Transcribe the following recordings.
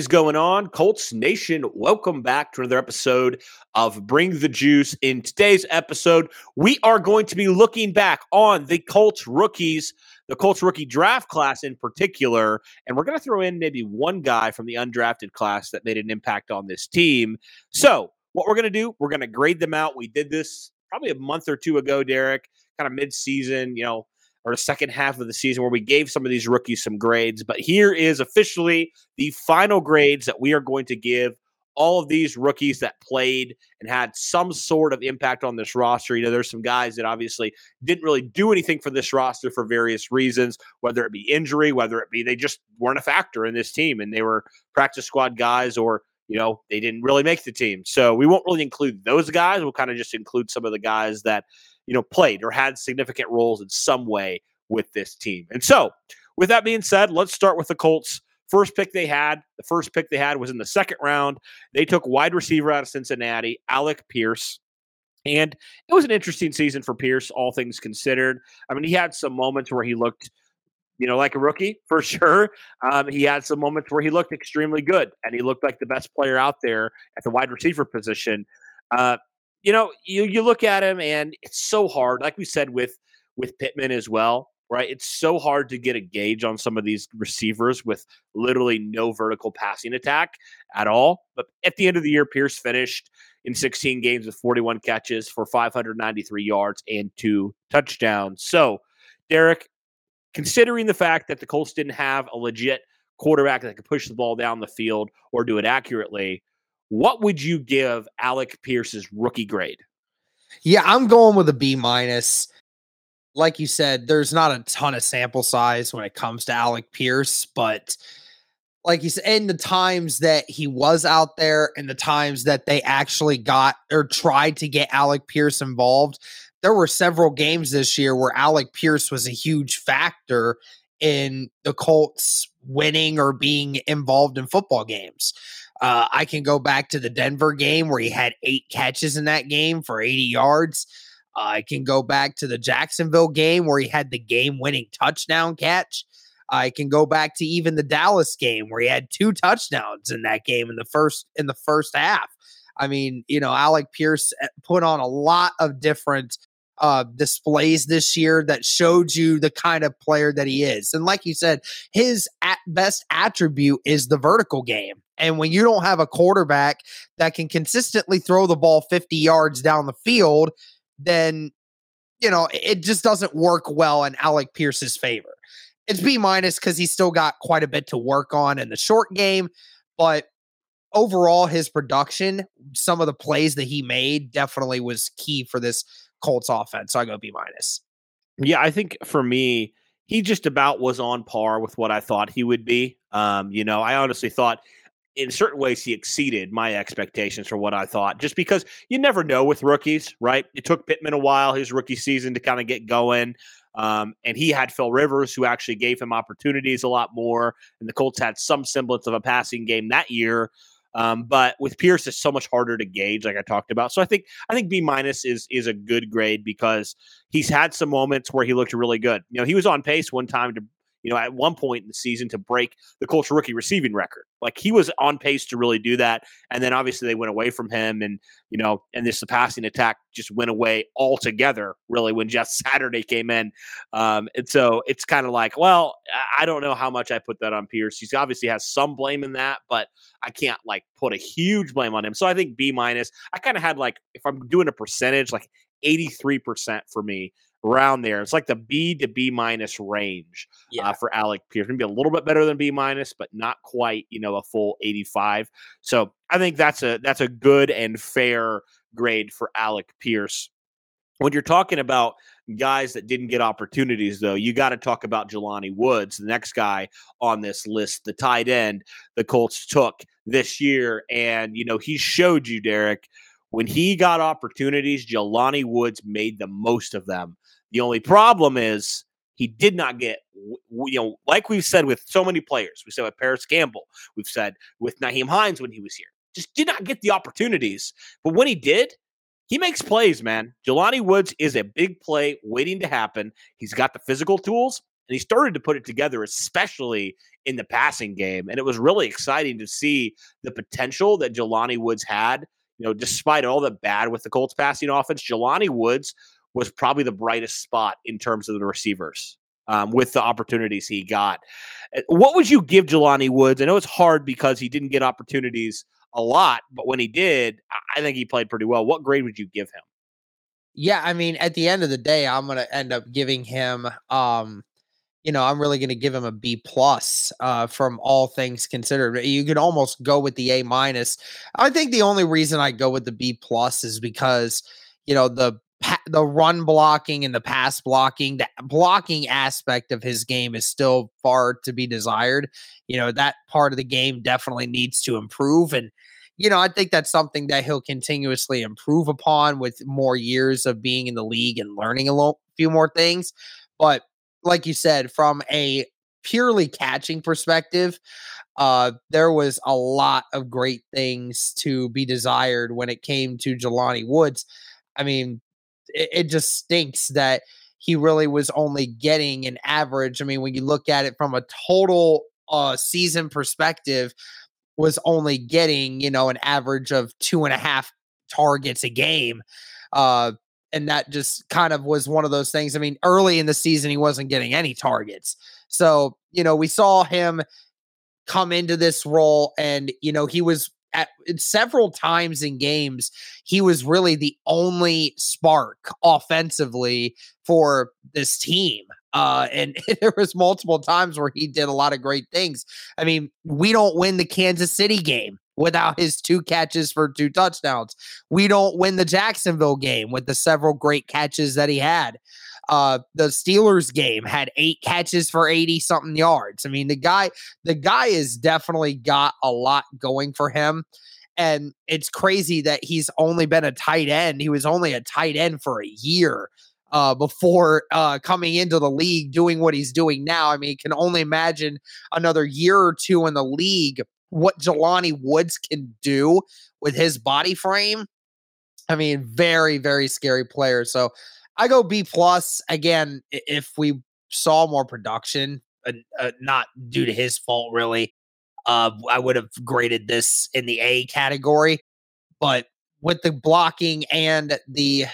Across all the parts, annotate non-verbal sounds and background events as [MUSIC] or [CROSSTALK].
Is going on, Colts Nation? Welcome back to another episode of Bring the Juice. In today's episode, we are going to be looking back on the Colts rookies, the Colts rookie draft class in particular, and we're going to throw in maybe one guy from the undrafted class that made an impact on this team. So, what we're going to do, we're going to grade them out. We did this probably a month or two ago, Derek, kind of mid-season, you know, or the second half of the season where we gave some of these rookies some grades. But here is officially the final grades that we are going to give all of these rookies that played and had some sort of impact on this roster. You know, there's some guys that obviously didn't really do anything for this roster for various reasons, whether it be injury, whether it be they just weren't a factor in this team and they were practice squad guys or you know, they didn't really make the team. So we won't really include those guys. We'll kind of just include some of the guys that you know, played or had significant roles in some way with this team. And so, with that being said, let's start with the Colts. First pick they had, the first pick they had was in the second round. They took wide receiver out of Cincinnati, Alec Pierce. And it was an interesting season for Pierce, all things considered. I mean, he had some moments where he looked, you know, like a rookie [LAUGHS] for sure. Um, he had some moments where he looked extremely good and he looked like the best player out there at the wide receiver position. Uh, you know, you you look at him and it's so hard. Like we said with with Pittman as well, right? It's so hard to get a gauge on some of these receivers with literally no vertical passing attack at all. But at the end of the year, Pierce finished in 16 games with 41 catches for 593 yards and two touchdowns. So, Derek, considering the fact that the Colts didn't have a legit quarterback that could push the ball down the field or do it accurately, what would you give Alec Pierce's rookie grade? Yeah, I'm going with a B minus. Like you said, there's not a ton of sample size when it comes to Alec Pierce, but like you said, in the times that he was out there and the times that they actually got or tried to get Alec Pierce involved, there were several games this year where Alec Pierce was a huge factor in the Colts winning or being involved in football games. Uh, I can go back to the Denver game where he had eight catches in that game for 80 yards. Uh, I can go back to the Jacksonville game where he had the game winning touchdown catch. I can go back to even the Dallas game where he had two touchdowns in that game in the first in the first half. I mean, you know, Alec Pierce eh, put on a lot of different uh, displays this year that showed you the kind of player that he is. And like you said, his at best attribute is the vertical game. And when you don't have a quarterback that can consistently throw the ball 50 yards down the field, then, you know, it just doesn't work well in Alec Pierce's favor. It's B minus because he's still got quite a bit to work on in the short game. But overall, his production, some of the plays that he made definitely was key for this Colts offense. So I go B minus. Yeah, I think for me, he just about was on par with what I thought he would be. Um, you know, I honestly thought in certain ways he exceeded my expectations for what I thought, just because you never know with rookies, right? It took Pittman a while, his rookie season, to kind of get going. Um, and he had Phil Rivers, who actually gave him opportunities a lot more. And the Colts had some semblance of a passing game that year. Um, but with Pierce, it's so much harder to gauge, like I talked about. So I think I think B minus is is a good grade because he's had some moments where he looked really good. You know, he was on pace one time to you know, at one point in the season to break the Colts rookie receiving record. Like he was on pace to really do that. And then obviously they went away from him and, you know, and this the passing attack just went away altogether, really, when Jeff [LAUGHS] Saturday came in. Um, and so it's kind of like, well, I don't know how much I put that on Pierce. He obviously has some blame in that, but I can't like put a huge blame on him. So I think B minus. I kind of had like, if I'm doing a percentage, like 83% for me around there. It's like the B to B minus range uh, yeah. uh, for Alec Pierce. Maybe a little bit better than B minus, but not quite, you know, a full 85. So I think that's a that's a good and fair grade for Alec Pierce. When you're talking about guys that didn't get opportunities, though, you got to talk about Jelani Woods, the next guy on this list, the tight end the Colts took this year. And, you know, he showed you, Derek, when he got opportunities, Jelani Woods made the most of them. The only problem is he did not get, you know, like we've said with so many players. We said with Parris Campbell. We've said with Nyheim Hines when he was here. Just did not get the opportunities. But when he did, he makes plays, man. Jelani Woods is a big play waiting to happen. He's got the physical tools, and he started to put it together, especially in the passing game. And it was really exciting to see the potential that Jelani Woods had. You know, despite all the bad with the Colts passing offense, Jelani Woods was probably the brightest spot in terms of the receivers um, with the opportunities he got. Uh, what would you give Jelani Woods? I know it's hard because he didn't get opportunities a lot, but when he did, I think he played pretty well. What grade would you give him? Yeah, I mean, at the end of the day, I'm going to end up giving him um you know, I'm really going to give him a B plus uh, from all things considered. You could almost go with the A minus. I think the only reason I go with the B plus is because you know the the run blocking and the pass blocking, the blocking aspect of his game is still far to be desired. You know, that part of the game definitely needs to improve. And, you know, I think that's something that he'll continuously improve upon with more years of being in the league and learning a little, few more things. But like you said, from a purely catching perspective, uh, there was a lot of great things to be desired when it came to Jelani Woods. I mean, it, it just stinks that he really was only getting an average. I mean, when you look at it from a total uh, season perspective, was only getting you know an average of two and a half targets a game. Uh, and that just kind of was one of those things. I mean, early in the season, he wasn't getting any targets. So, you know, we saw him come into this role and, you know, he was at several times in games, he was really the only spark offensively for this team. Uh, and [LAUGHS] there was multiple times where he did a lot of great things. I mean, we don't win the Kansas City game without his two catches for two touchdowns. We don't win the Jacksonville game with the several great catches that he had. Uh, the Steelers game had eight catches for 80 something yards. I mean, the guy, the guy has definitely got a lot going for him. And it's crazy that he's only been a tight end. He was only a tight end for a year uh, before uh, coming into the league, doing what he's doing now. I mean, you can only imagine another year or two in the league what Jelani Woods can do with his body frame. I mean, very, very scary player. So I go B plus again. If we saw more production, uh, uh, not due to his fault, really, uh, I would have graded this in the A category. But with the blocking and the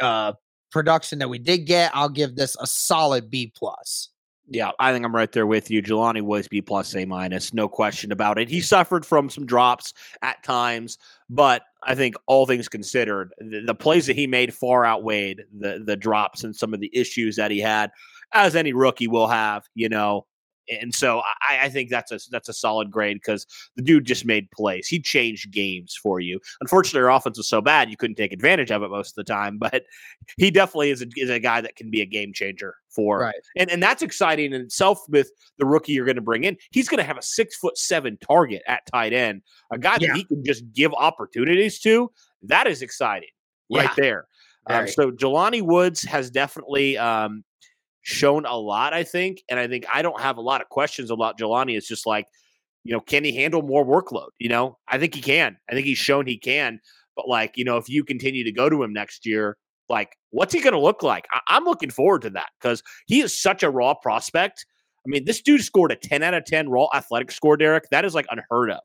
uh, production that we did get, I'll give this a solid B plus. Yeah, I think I'm right there with you. Jelani was B plus A minus, no question about it. He suffered from some drops at times, but I think all things considered, the, the, plays that he made far outweighed the the drops and some of the issues that he had, as any rookie will have. You know, and so I, I, think that's a that's a solid grade because the dude just made plays. He changed games for you. Unfortunately, our offense was so bad you couldn't take advantage of it most of the time. [LAUGHS] But he definitely is a, is a guy that can be a game changer for. Right. And and that's exciting in itself with the rookie you're going to bring in. He's going to have a six foot seven target at tight end, a guy yeah. that he can just give opportunities to. That is exciting yeah. right there. Um, so Jelani Woods has definitely um, shown a lot, I think. And I think I don't have a lot of questions about Jelani. It's just like, you know, can he handle more workload? You know, I think he can. I think he's shown he can. But like, you know, if you continue to go to him next year, like, what's he going to look like? I- am looking forward to that because he is such a raw prospect. I mean, this dude scored a 10 out of 10 raw athletic score, Derek. That is like unheard of,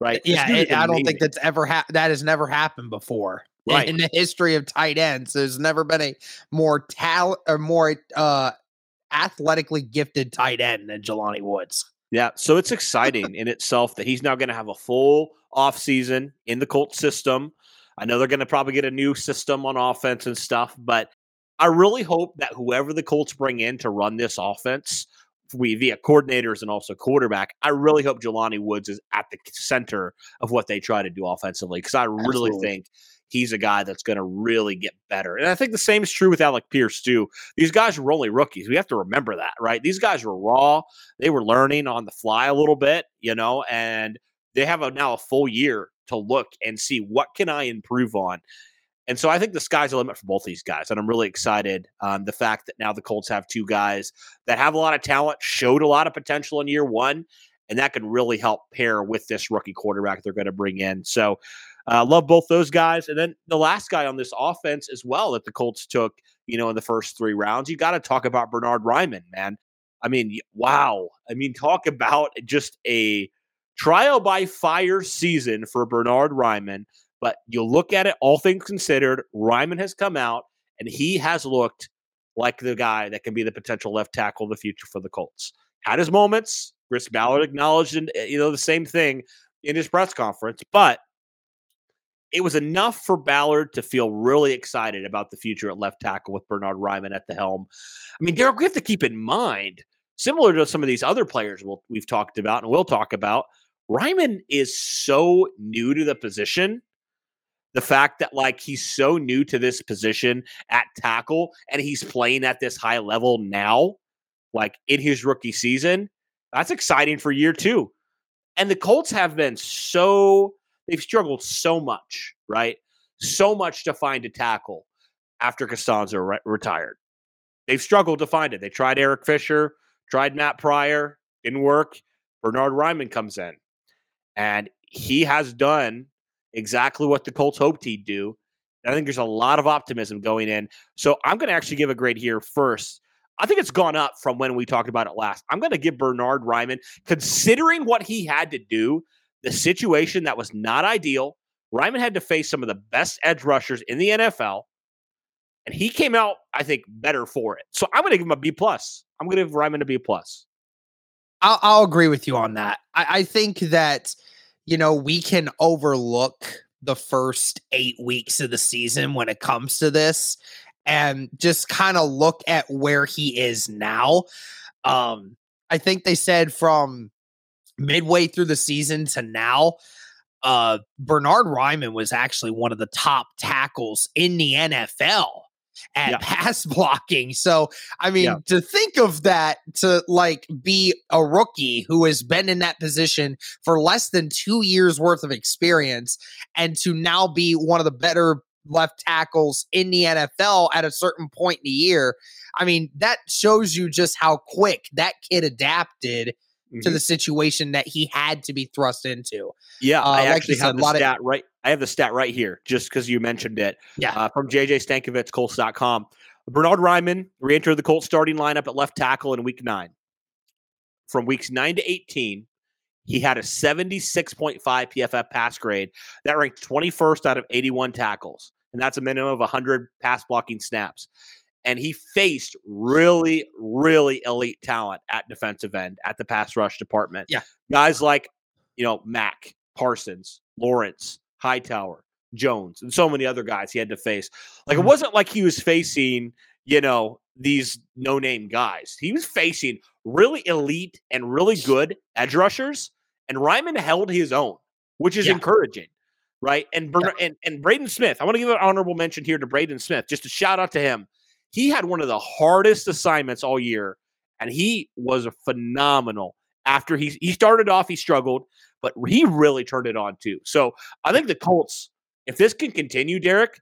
right? Eh, yeah, eh, I don't think that's ever ha- that has never happened before. Right. In, in the history of tight ends, there's never been a more talent or more uh athletically gifted tight end than Jelani Woods. Yeah, so it's exciting in itself that he's now going to have a full off season in the Colt system. I know they're going to probably get a new system on offense and stuff, but I really hope that whoever the Colts bring in to run this offense, we via coordinators and also quarterback, I really hope Jelani Woods is at the center of what they try to do offensively because I really Absolutely. think he's a guy that's going to really get better. And I think the same is true with Alec Pierce, too. These guys were only rookies. We have to remember that, right? These guys were raw. They were learning on the fly a little bit, you know, and they have a, now a full year to look and see what can I improve on. And so I think the sky's the limit for both these guys. And I'm really excited. Um, the fact that now the Colts have two guys that have a lot of talent, showed a lot of potential in year one, and that can really help pair with this rookie quarterback they're going to bring in. So uh, love both those guys. And then the last guy on this offense as well that the Colts took, you know, in the first three rounds, you got to talk about Bernhard Raimann, man. I mean, wow. I mean, talk about just a trial by fire season for Bernhard Raimann. But you look at it, all things considered, Raimann has come out and he has looked like the guy that can be the potential left tackle of the future for the Colts. Had his moments. Chris Ballard acknowledged, you know, the same thing in his press conference, but it was enough for Ballard to feel really excited about the future at left tackle with Bernhard Raimann at the helm. I mean, Derek, we have to keep in mind, similar to some of these other players we'll, we've talked about and we'll talk about, Raimann is so new to the position. The fact that like he's so new to this position at tackle and he's playing at this high level now, like in his rookie season, that's exciting for year two. And the Colts have been so they've struggled so much, right? So much to find a tackle after Castonzo re- retired. They've struggled to find it. They tried Eric Fisher, tried Matt Pryor, didn't work. Bernhard Raimann comes in, and he has done exactly what the Colts hoped he'd do. I think there's a lot of optimism going in. So I'm going to actually give a grade here first. I think it's gone up from when we talked about it last. I'm going to give Bernhard Raimann, considering what he had to do the situation that was not ideal. Raimann had to face some of the best edge rushers in the NFL, and he came out, I think, better for it. So I'm going to give him a B plus. I'm going to give Raimann a B plus. I'll, I'll agree with you on that. I, I think that you know we can overlook the first eight weeks of the season when it comes to this, and just kind of look at where he is now. Um, I think they said from midway through the season to now, uh, Bernhard Raimann was actually one of the top tackles in the NFL at yeah. pass [LAUGHS] blocking. So, I mean, yeah. to think of that, to like be a rookie who has been in that position for less than two years worth of experience and to now be one of the better left tackles in the NFL at a certain point in the year. I mean, that shows you just how quick that kid adapted mm-hmm. to the situation that he had to be thrust into. Yeah, uh, I actually have the stat of, right. I have the stat right here, just because you mentioned it. Yeah, uh, from JJ Stankevitz, Colts.com. Bernhard Raimann re-entered the Colts starting lineup at left tackle in Week Nine. From weeks nine to eighteen, he had a 76.5 PFF pass grade that ranked 21st out of 81 tackles, and that's a minimum of 100 pass blocking snaps and he faced really, really elite talent at defensive end at the pass rush department. Yeah. Guys like, you know, Mack, Parsons, Lawrence, Hightower, Jones, and so many other guys he had to face. Like, it mm-hmm. wasn't like he was facing, you know, these no name guys. He was facing really elite and really good edge rushers, and Raimann held his own, which is yeah. encouraging. Right. And, yeah. and and Braden Smith, I want to give an honorable mention here to Braden Smith, just a shout out to him he had one of the hardest assignments all year, and he was phenomenal. After he he started off, he struggled, but he really turned it on too. So I think the Colts, if this can continue, Derek,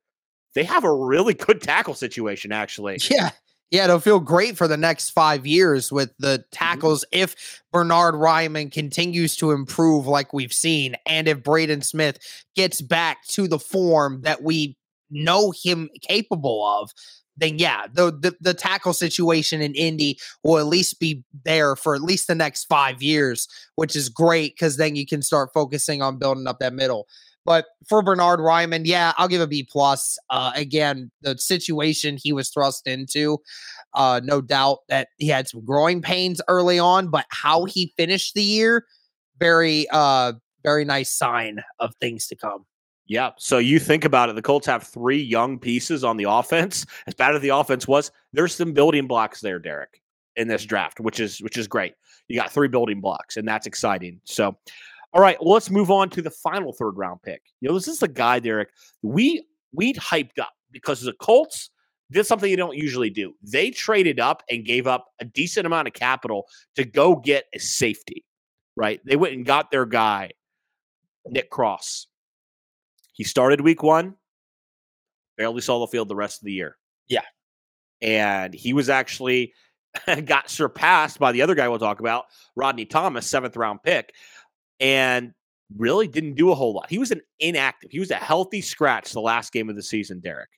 they have a really [LAUGHS] good tackle situation. Actually, yeah, Yeah, it'll feel great for the next five years with the Mm-hmm. tackles if Bernhard Raimann continues to improve like we've seen, and if Braden Smith gets back to the form that we know him capable of. Then yeah, the, the the tackle situation in Indy will at least be there for at least the next five years, which is great because then you can start focusing on building up that middle. But for Bernhard Raimann, yeah, I'll give a B plus. Uh, again, the situation he was thrust into, uh, no doubt that he had some growing pains early on, but how he finished the year, very, uh, very nice sign of things to come. Yeah. So you think about it, the Colts have three young pieces on the offense. As bad as the offense was, there's some building blocks there, Derek, in this mm-hmm. draft, which is which is great. You got three building blocks, and that's exciting. So all right, well, let's move on to the final third round pick. You know, this is the guy, Derek, we we hyped up because the Colts did something you don't usually do. They traded up and gave up a decent amount of capital to go get a safety, right? They went and got their guy, Nick Cross. He started week one, barely saw the field the rest of the year. Yeah. And he was actually [LAUGHS] got surpassed by the other guy we'll talk about, Rodney Thomas, seventh round pick, and really didn't do a whole lot. He was an inactive. He was a healthy scratch the last game of the season, Derek.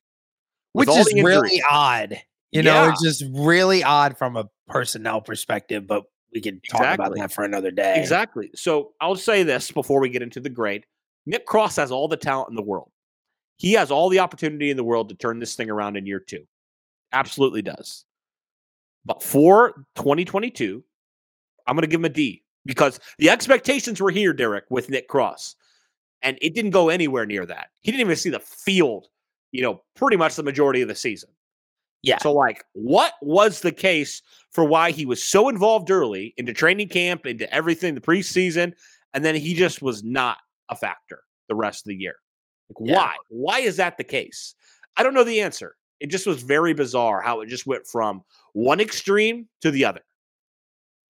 With Which is really odd. You know, Yeah. it's just really odd from a personnel perspective, but we can talk about that for another day. Exactly. So I'll say this before we get into the grade. Nick Cross has all the talent in the world. He has all the opportunity in the world to turn this thing around in year two. Absolutely does. But for 2022, I'm going to give him a D because the expectations were here, Derek, with Nick Cross. And it didn't go anywhere near that. He didn't even see the field, you know, pretty much the majority of the season. Yeah. So, like, what was the case for why he was so involved early into training camp, into everything, the preseason, and then he just was not a factor the rest of the year? Like, Yeah. Why? Why is that the case? I don't know the answer. It just was very bizarre how it just went from one extreme to the other.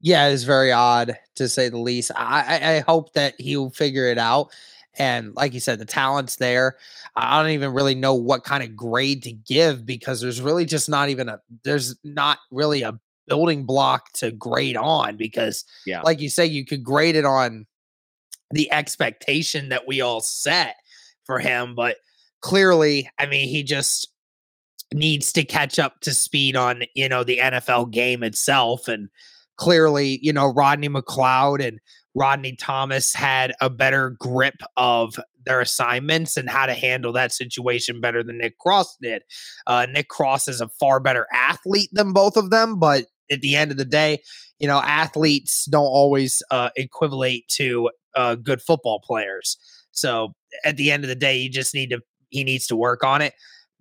Yeah, it's very odd to say the least. I, I, I hope that he'll figure it out. And like you said, the talent's there. I don't even really know what kind of grade to give because there's really just not even a there's not really a building block to grade on because Yeah. like you say, you could grade it on the expectation that we all set for him, but clearly, I mean, he just needs to catch up to speed on, you know, the NFL game itself. And clearly, you know, Rodney McLeod and Rodney Thomas had a better grip of their assignments and how to handle that situation better than Nick Cross did. Uh, Nick Cross is a far better athlete than both of them, but at the end of the day, you know, athletes don't always uh, equivalate to uh, good football players. So at the end of the day, you just need to, he needs to work on it.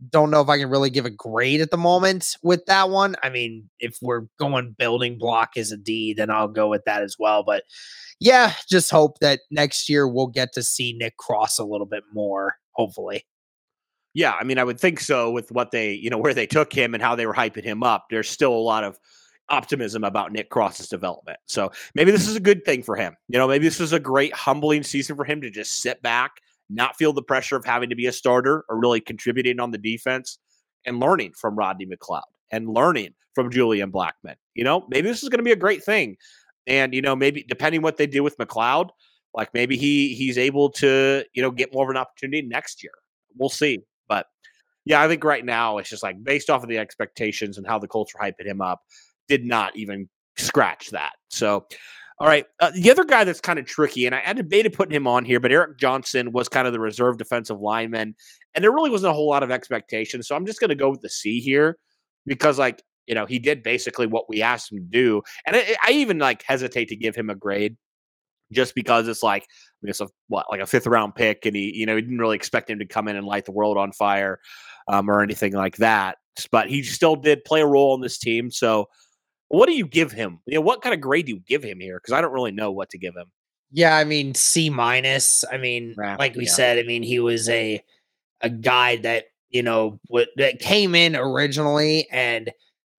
Don't know if I can really give a grade at the moment with that one. I mean, if we're going building block as a D, then I'll go with that as well. But yeah, just hope that next year we'll get to see Nick Cross a little bit more, hopefully. Yeah, I mean, I would think so with what they, you know, where they took him and how they were hyping him up. There's still a lot of optimism about Nick Cross's development. So maybe this is a good thing for him. You know, maybe this is a great humbling season for him to just sit back, not feel the pressure of having to be a starter or really contributing on the defense and learning from Rodney McLeod and learning from Julian Blackmon. You know, maybe this is going to be a great thing. And, you know, maybe depending what they do with McLeod, like maybe he he's able to, you know, get more of an opportunity next year. We'll see. But yeah, I think right now it's just like based off of the expectations and how the Colts were hyping him up, did not even scratch that. So, all right. Uh, the other guy that's kind of tricky, and I had debated putting him on here, but Eric Johnson was kind of the reserve defensive lineman, and there really wasn't a whole lot of expectation. So I'm just going to go with the C here because, like, you know, he did basically what we asked him to do, and I, I even like hesitate to give him a grade just because it's like I mean, it's a what like a fifth round pick, and he you know he didn't really expect him to come in and light the world on fire um, or anything like that. But he still did play a role in this team. So, what do you give him? You know, what kind of grade do you give him here? Because I don't really know what to give him. Yeah, I mean C minus. I mean, like we yeah. said, I mean he was a a guy that you know what that came in originally and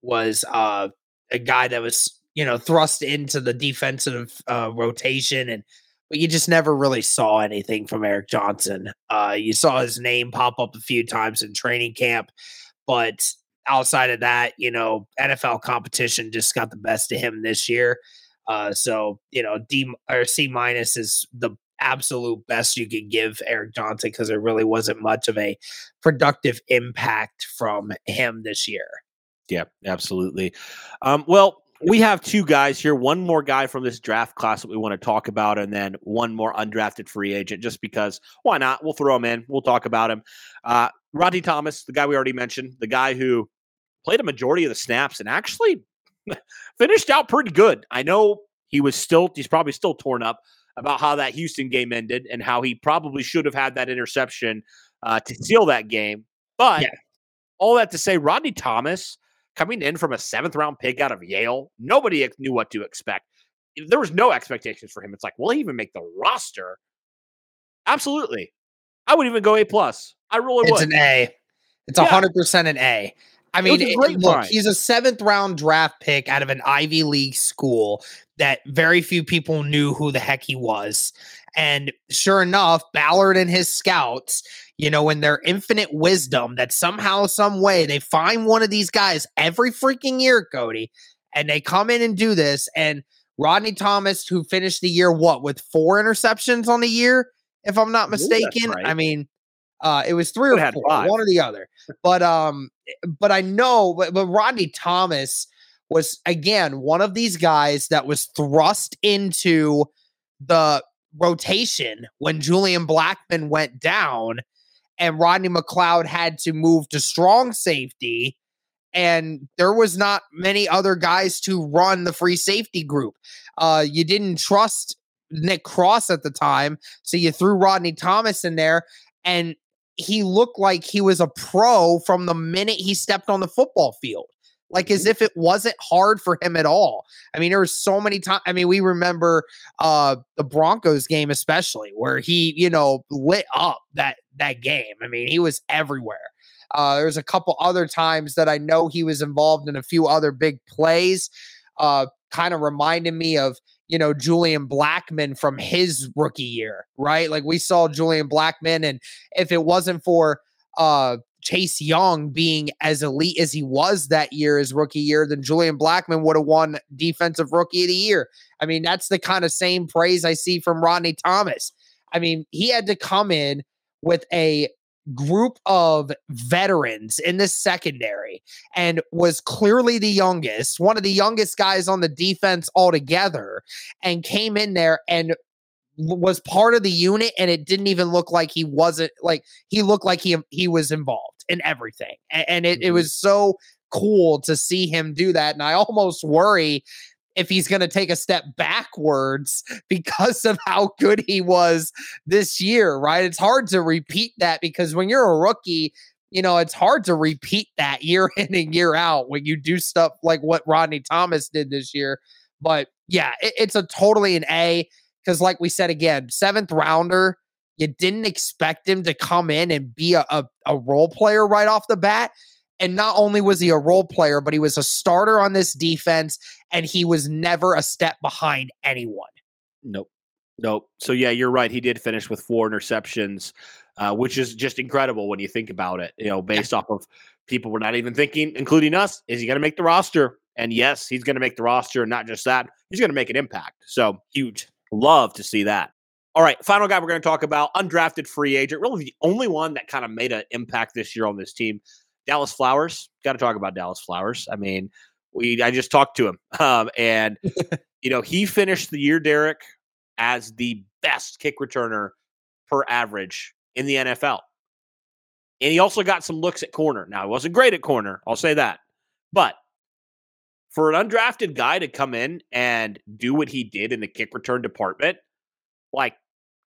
was uh a guy that was you know thrust into the defensive uh rotation and but you just never really saw anything from Eric Johnson. Uh you saw his name pop up a few times in training camp, but outside of that, you know, NFL competition just got the best of him this year. Uh, so you know, D or C minus is the absolute best you could give Eric Johnson because there really wasn't much of a productive impact from him this year. Yeah, absolutely. Um, well, we have two guys here. One more guy from this draft class that we want to talk about, and then one more undrafted free agent. Just because, why not? We'll throw him in. We'll talk about him. Uh, Rodney Thomas, the guy we already mentioned, the guy who played a majority of the snaps and actually [LAUGHS] finished out pretty good. I know he was still, he's probably still torn up about how that Houston game ended and how he probably should have had that interception uh, to seal that game. But yeah. all that to say, Rodney Thomas coming in from a seventh round pick out of Yale, nobody knew what to expect. There was no expectations for him. It's like, will he even make the roster? Absolutely. I would even go A plus. I really it's would. It's an A. It's a hundred percent an A. I mean, it, look, he's a seventh round draft pick out of an Ivy League school that very few people knew who the heck he was. And sure enough, Ballard and his scouts, you know, in their infinite wisdom, that somehow, some way, they find one of these guys every freaking year, Cody, and they come in and do this. And Rodney Thomas, who finished the year what with four interceptions on the year, if I'm not mistaken. Right. I mean, uh, it was three or four, five. one or the other. But um, but I know, but, but Rodney Thomas was again one of these guys that was thrust into the rotation when Julian Blackmon went down and Rodney McLeod had to move to strong safety. And there was not many other guys to run the free safety group. Uh, you didn't trust Nick Cross at the time, so you threw Rodney Thomas in there. And he looked like he was a pro from the minute he stepped on the football field. Like as if it wasn't hard for him at all. I mean, there were so many times. I mean, we remember uh the Broncos game, especially where he, you know, lit up that that game. I mean, he was everywhere. Uh, there's a couple other times that I know he was involved in a few other big plays. Uh, kind of reminded me of you know, Julian Blackmon from his rookie year, right? Like we saw Julian Blackmon, and if it wasn't for uh Chase Young being as elite as he was that year, his rookie year, then Julian Blackmon would have won Defensive Rookie of the Year. I mean, that's the kind of same praise I see from Rodney Thomas. I mean, he had to come in with a group of veterans in the secondary and was clearly the youngest, one of the youngest guys on the defense altogether, and came in there and was part of the unit and it didn't even look like he wasn't like he looked like he he was involved in everything and, and it, mm-hmm. it was so cool to see him do that and i almost worry if he's going to take a step backwards [LAUGHS] because of how good he was this year, right? It's hard to repeat that because when you're a rookie, you know, it's hard to repeat that [LAUGHS] year in and year out when you do stuff like what Rodney Thomas did this year. But yeah, it, it's a totally an A because, like we said again, seventh rounder, you didn't expect him to come in and be a, a, a role player right off the bat. And not only was he a role player, but he was a starter on this defense and he was never a step behind anyone. Nope. Nope. So, yeah, you're right. He did finish with four interceptions, uh, which is just incredible when you think about it, you know, based yeah. off of people were not even thinking, including us, is he going to make the roster? And yes, he's going to make the roster. And not just that, he's going to make an impact. So, huge. Love to see that. All right, final guy we're going to talk about, undrafted free agent, really the only one that kind of made an impact this year on this team. Dallas Flowers. Got to talk about Dallas Flowers. I mean, we I just talked to him, um, and [LAUGHS] you know he finished the year, Derek, as the best kick returner per average in the NFL. And he also got some looks at corner. Now, he wasn't great at corner, I'll say that. But for an undrafted guy to come in and do what he did in the kick return department, like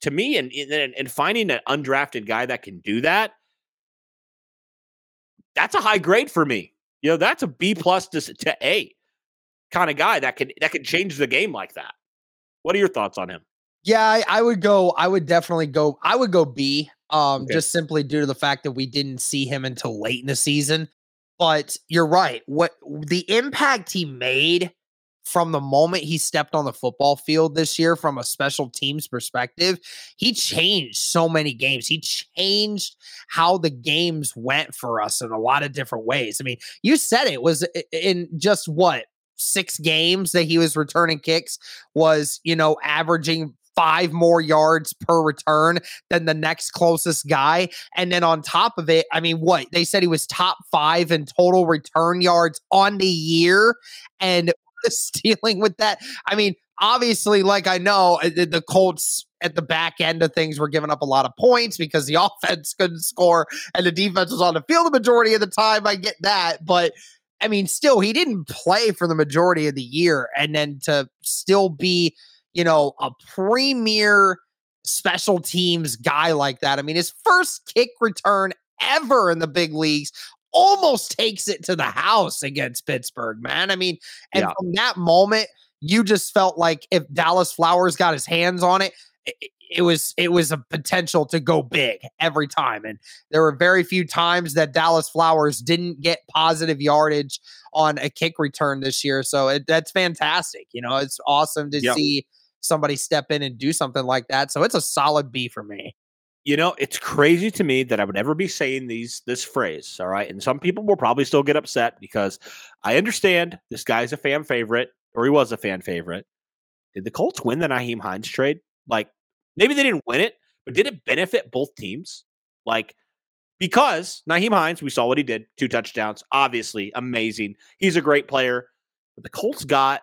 to me, and, and, and finding an undrafted guy that can do that, that's a high grade for me. You know, that's a B plus to, to A kind of guy that could that could change the game like that. What are your thoughts on him? Yeah, I, I would go. I would definitely go. I would go B. Um, okay. just simply due to the fact that we didn't see him until late in the season. But you're right. What the impact he made from the moment he stepped on the football field this year from a special teams perspective, he changed so many games. He changed how the games went for us in a lot of different ways. I mean, you said it was in just what six games that he was returning kicks was, you know, averaging five more yards per return than the next closest guy. And then on top of it, I mean, what they said he was top five in total return yards on the year. And [LAUGHS] stealing with that. I mean, obviously, like I know uh, the Colts at the back end of things were giving up a lot of points because the [LAUGHS] offense couldn't score and the defense was on the field the majority of the time. I get that. But I mean, still, he didn't play for the majority of the year. And then to still be, you know, a premier special teams guy like that. I mean, his first kick return ever in the big leagues almost takes it to the house against Pittsburgh, man. I mean, and yeah. from that moment, you just felt like if Dallas Flowers got his hands on it, it, it was it was a potential to go big every time. And there were very few times that Dallas Flowers didn't get positive yardage on a kick return this year. So it, that's fantastic. You know, it's awesome to yep. see somebody step in and do something like that. So it's a solid B for me. You know, it's crazy to me that I would ever be saying these this phrase. All right. And some people will probably still get upset because I understand this guy's a fan favorite, or he was a fan favorite. Did the Colts win the Nyheim Hines trade? Like, maybe they didn't win it, but did it benefit both teams? Like, because Nyheim Hines, we saw what he did, two touchdowns, obviously amazing. He's a great player. But the Colts got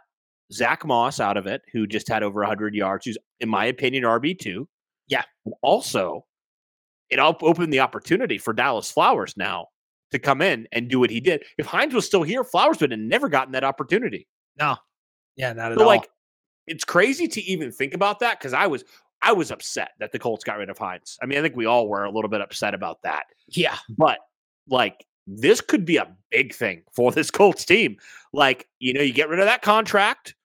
Zach Moss out of it, who just had over 100 yards, who's, in my opinion, RB2. Yeah. also, it opened the opportunity for Dallas Flowers now to come in and do what he did. If Hines was still here, Flowers would have never gotten that opportunity. No. Yeah, not at so, all. Like, it's crazy to even think about that because I was I was upset that the Colts got rid of Hines. I mean, I think we all were a little bit upset about that. Yeah. But like this could be a big thing for this Colts team. Like, you know, you get rid of that contract,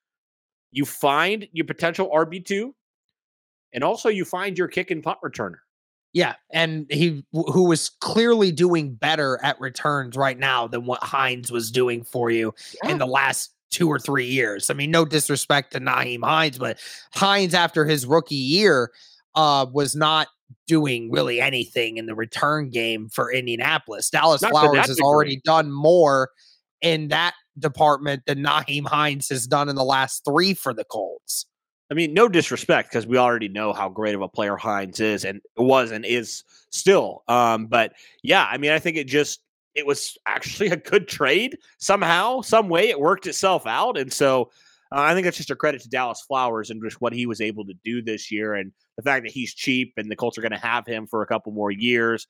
you find your potential RB2, and also you find your kick and punt returner. Yeah, and he who was clearly doing better at returns right now than what Hines was doing for you yeah. in the last two or three years. I mean, no disrespect to Nyheim Hines, but Hines after his rookie year uh was not doing really anything in the return game for Indianapolis. Dallas not Flowers has degree. already done more in that department than Nyheim Hines has done in the last three for the Colts. I mean, no disrespect because we already know how great of a player Hines is and was and is still. Um, but yeah, I mean, I think it just it was actually [LAUGHS] a good trade somehow, some way it worked itself out, and so uh, I think that's just a credit to Dallas Flowers and just what he was able to do this year, and the fact that he's cheap and the Colts are going to have him for a couple more years,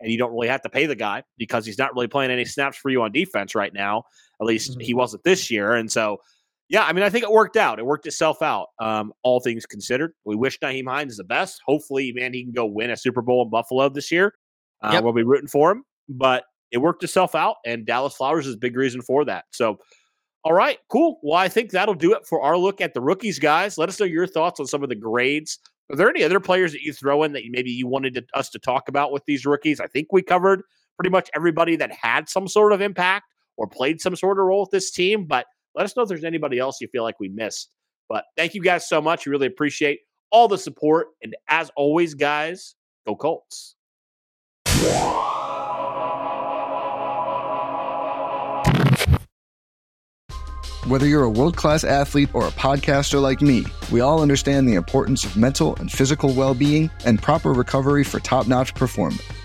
and you don't really have to pay the guy because he's not really playing any snaps for you on defense right now. At least mm-hmm. he wasn't this year, and so yeah, I mean, I think it worked out. It worked itself out. Um, all things considered, we wish Nyheim Hines the best. Hopefully, man, he can go win a Super Bowl in Buffalo this year. Uh, yep. We'll be rooting for him, but it worked itself out, and Dallas Flowers is a big reason for that. So, all right, cool. Well, I think that'll do it for our look at the rookies, guys. Let us know your thoughts on some of the grades. Are there any other players that you throw in that maybe you wanted to, us to talk about with these rookies? I think we covered pretty much everybody that had some sort of impact or played some sort of role with this team, but let us know if there's anybody else you feel like we missed. But thank you guys so much. We really appreciate all the support. And as always, guys, go Colts. Whether you're a world class athlete or a podcaster like me, we all understand the importance of mental and physical well being and proper recovery for top notch performance.